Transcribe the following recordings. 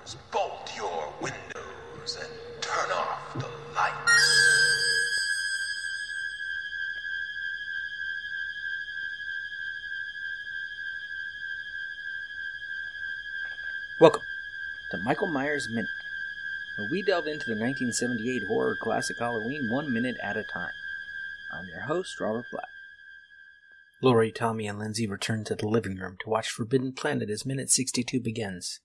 doors, bolt your windows, and turn off the lights. Welcome to Michael Myers Minute, where we delve into the 1978 horror classic Halloween one minute at a time. I'm your host, Robert Black. Laurie, Tommy, and Lindsey return to the living room to watch Forbidden Planet as minute 62 begins.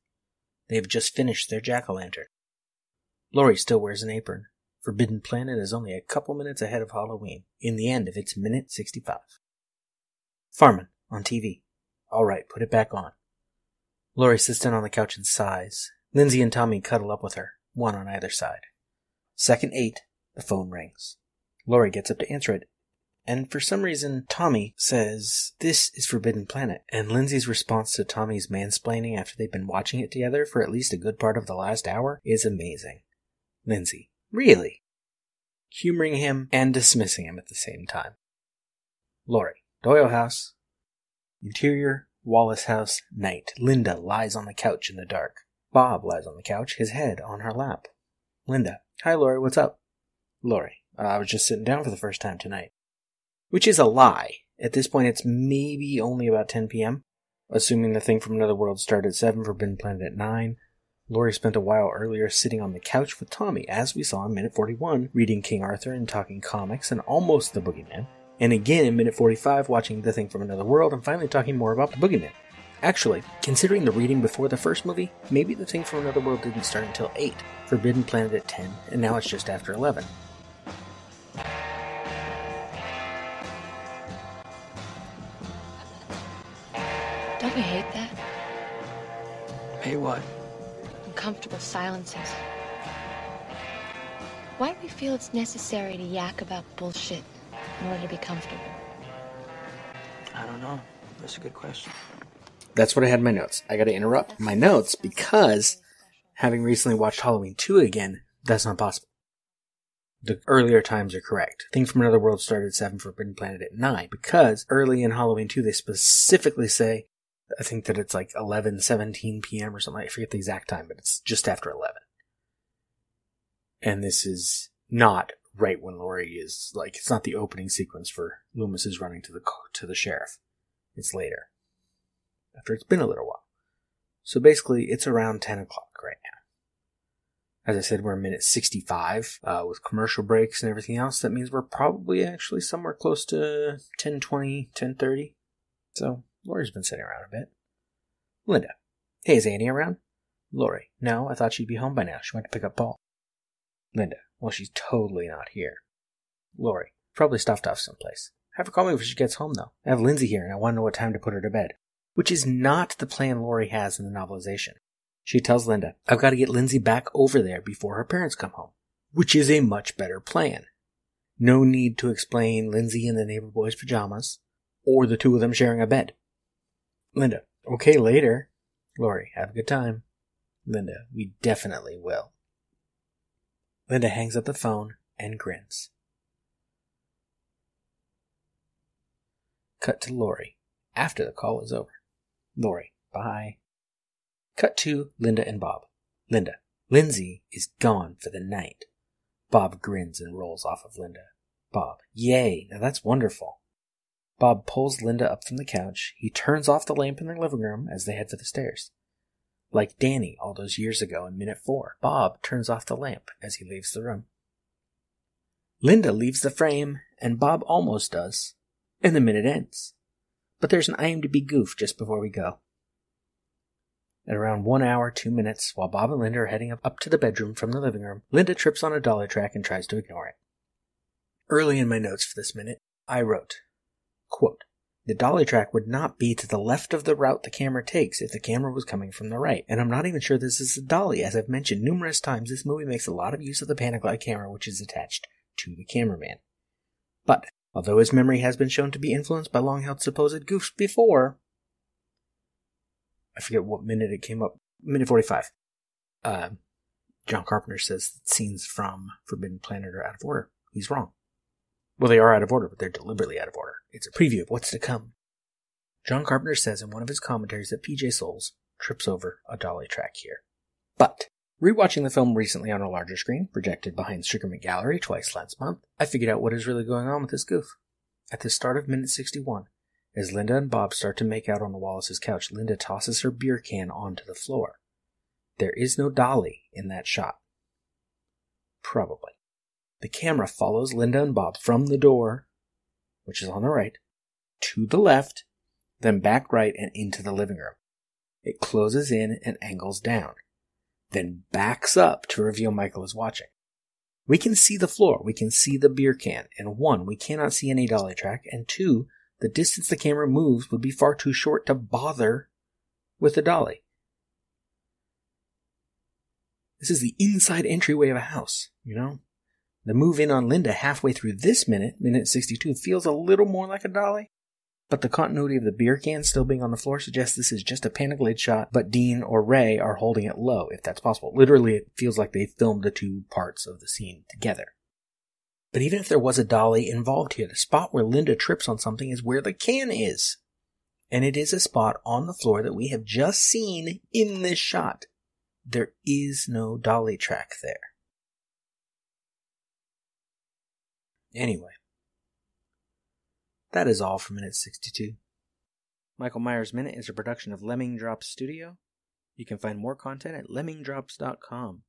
They have just finished their jack o' lantern. Laurie still wears an apron. Forbidden Planet is only a couple minutes ahead of Halloween, in the end of its minute 65. Farman, on TV. Alright, put it back on. Laurie sits down on the couch and sighs. Lindsey and Tommy cuddle up with her, one on either side. Second eight, the phone rings. Laurie gets up to answer it, and for some reason, Tommy says, This is Forbidden Planet. And Lindsey's response to Tommy's mansplaining after they've been watching it together for at least a good part of the last hour is amazing. Lindsey, really? Humoring him and dismissing him at the same time. Laurie, Doyle House. Interior, Wallace House, night. Lynda lies on the couch in the dark. Bob lies on the couch, his head on her lap. Lynda, hi Laurie, what's up? Laurie, I was just sitting down for the first time tonight. Which is a lie. At this point, it's maybe only about 10 p.m. Assuming the thing from another world started at 7, Forbidden Planet at 9. Laurie spent a while earlier sitting on the couch with Tommy, as we saw in minute 41, reading King Arthur and talking comics and almost the Boogeyman. And again in minute 45, watching The Thing from Another World and finally talking more about the Boogeyman. Actually, considering the reading before the first movie, maybe The Thing from Another World didn't start until 8, Forbidden Planet at 10, and now it's just after 11. Don't you hate that? Hate what? Uncomfortable silences. Why do we feel it's necessary to yak about bullshit in order to be comfortable? I don't know. That's a good question. That's what I had in my notes. I gotta interrupt my notes because having recently watched Halloween 2 again, that's not possible. The earlier times are correct. Thing from Another World started at 7, Forbidden Planet at 9, because early in Halloween 2 they specifically say, I think that it's like 11, 17 p.m. or something. I forget the exact time, but it's just after 11. And this is not right when Laurie is, like, it's not the opening sequence for Loomis is running to the, to the sheriff. It's later after it's been a little while. So basically, it's around 10 o'clock right now. As I said, we're in minute 65 uh, with commercial breaks and everything else. That means we're probably actually somewhere close to 1020, 1030. So, Laurie's been sitting around a bit. Lynda. Hey, is Annie around? Laurie. No, I thought she'd be home by now. She went to pick up Paul. Lynda. Well, she's totally not here. Laurie. Probably stuffed off someplace. Have her call me when she gets home, though. I have Lindsey here, and I want to know what time to put her to bed which is not the plan Laurie has in the novelization. She tells Lynda, I've got to get Lindsey back over there before her parents come home, which is a much better plan. No need to explain Lindsey in the neighbor boy's pajamas, or the two of them sharing a bed. Lynda, okay, later. Laurie, have a good time. Lynda, we definitely will. Lynda hangs up the phone and grins. Cut to Laurie after the call is over. Laurie, bye. Cut to Lynda and Bob. Lynda, Lindsey is gone for the night. Bob grins and rolls off of Lynda. Bob, yay, now that's wonderful. Bob pulls Lynda up from the couch. He turns off the lamp in the living room as they head for the stairs. Like Danny all those years ago in minute four, Bob turns off the lamp as he leaves the room. Lynda leaves the frame, and Bob almost does, and the minute ends but there's an IMDb goof just before we go. At around one hour, two minutes, while Bob and Lynda are heading up, to the bedroom from the living room, Lynda trips on a dolly track and tries to ignore it. Early in my notes for this minute, I wrote, quote, the dolly track would not be to the left of the route the camera takes if the camera was coming from the right. And I'm not even sure this is a dolly. As I've mentioned numerous times, this movie makes a lot of use of the Panaglide camera, which is attached to the cameraman. But Although his memory has been shown to be influenced by long held supposed goofs before, I forget what minute it came up, minute 45. Uh, John Carpenter says that scenes from Forbidden Planet are out of order. He's wrong. Well, they are out of order, but they're deliberately out of order. It's a preview of what's to come. John Carpenter says in one of his commentaries that PJ Soles trips over a dolly track here. But rewatching the film recently on a larger screen, projected behind Sugarmynt Gallery twice last month, I figured out what is really going on with this goof. At the start of minute 61, as Lynda and Bob start to make out on the Wallace's couch, Lynda tosses her beer can onto the floor. There is no dolly in that shot. Probably. The camera follows Lynda and Bob from the door, which is on the right, to the left, then back right and into the living room. It closes in and angles down, then backs up to reveal Michael is watching. We can see the floor, we can see the beer can, and one, we cannot see any dolly track, and two, the distance the camera moves would be far too short to bother with the dolly. This is the inside entryway of a house, you know? The move in on Lynda halfway through this minute, minute 62, feels a little more like a dolly. But the continuity of the beer can still being on the floor suggests this is just a Panaglide shot, but Dean or Ray are holding it low, if that's possible. Literally, it feels like they filmed the two parts of the scene together. But even if there was a dolly involved here, the spot where Lynda trips on something is where the can is. And it is a spot on the floor that we have just seen in this shot. There is no dolly track there. Anyway, that is all for minute 62. Michael Myers Minute is a production of Lemming Drops Studio. You can find more content at lemmingdrops.com.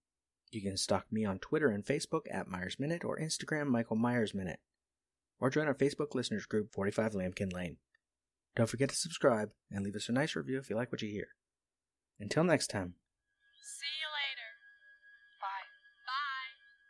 You can stalk me on Twitter and Facebook at Myers Minute or Instagram Michael Myers Minute. Or join our Facebook listeners group 45 Lampkin Lane. Don't forget to subscribe and leave us a nice review if you like what you hear. Until next time. See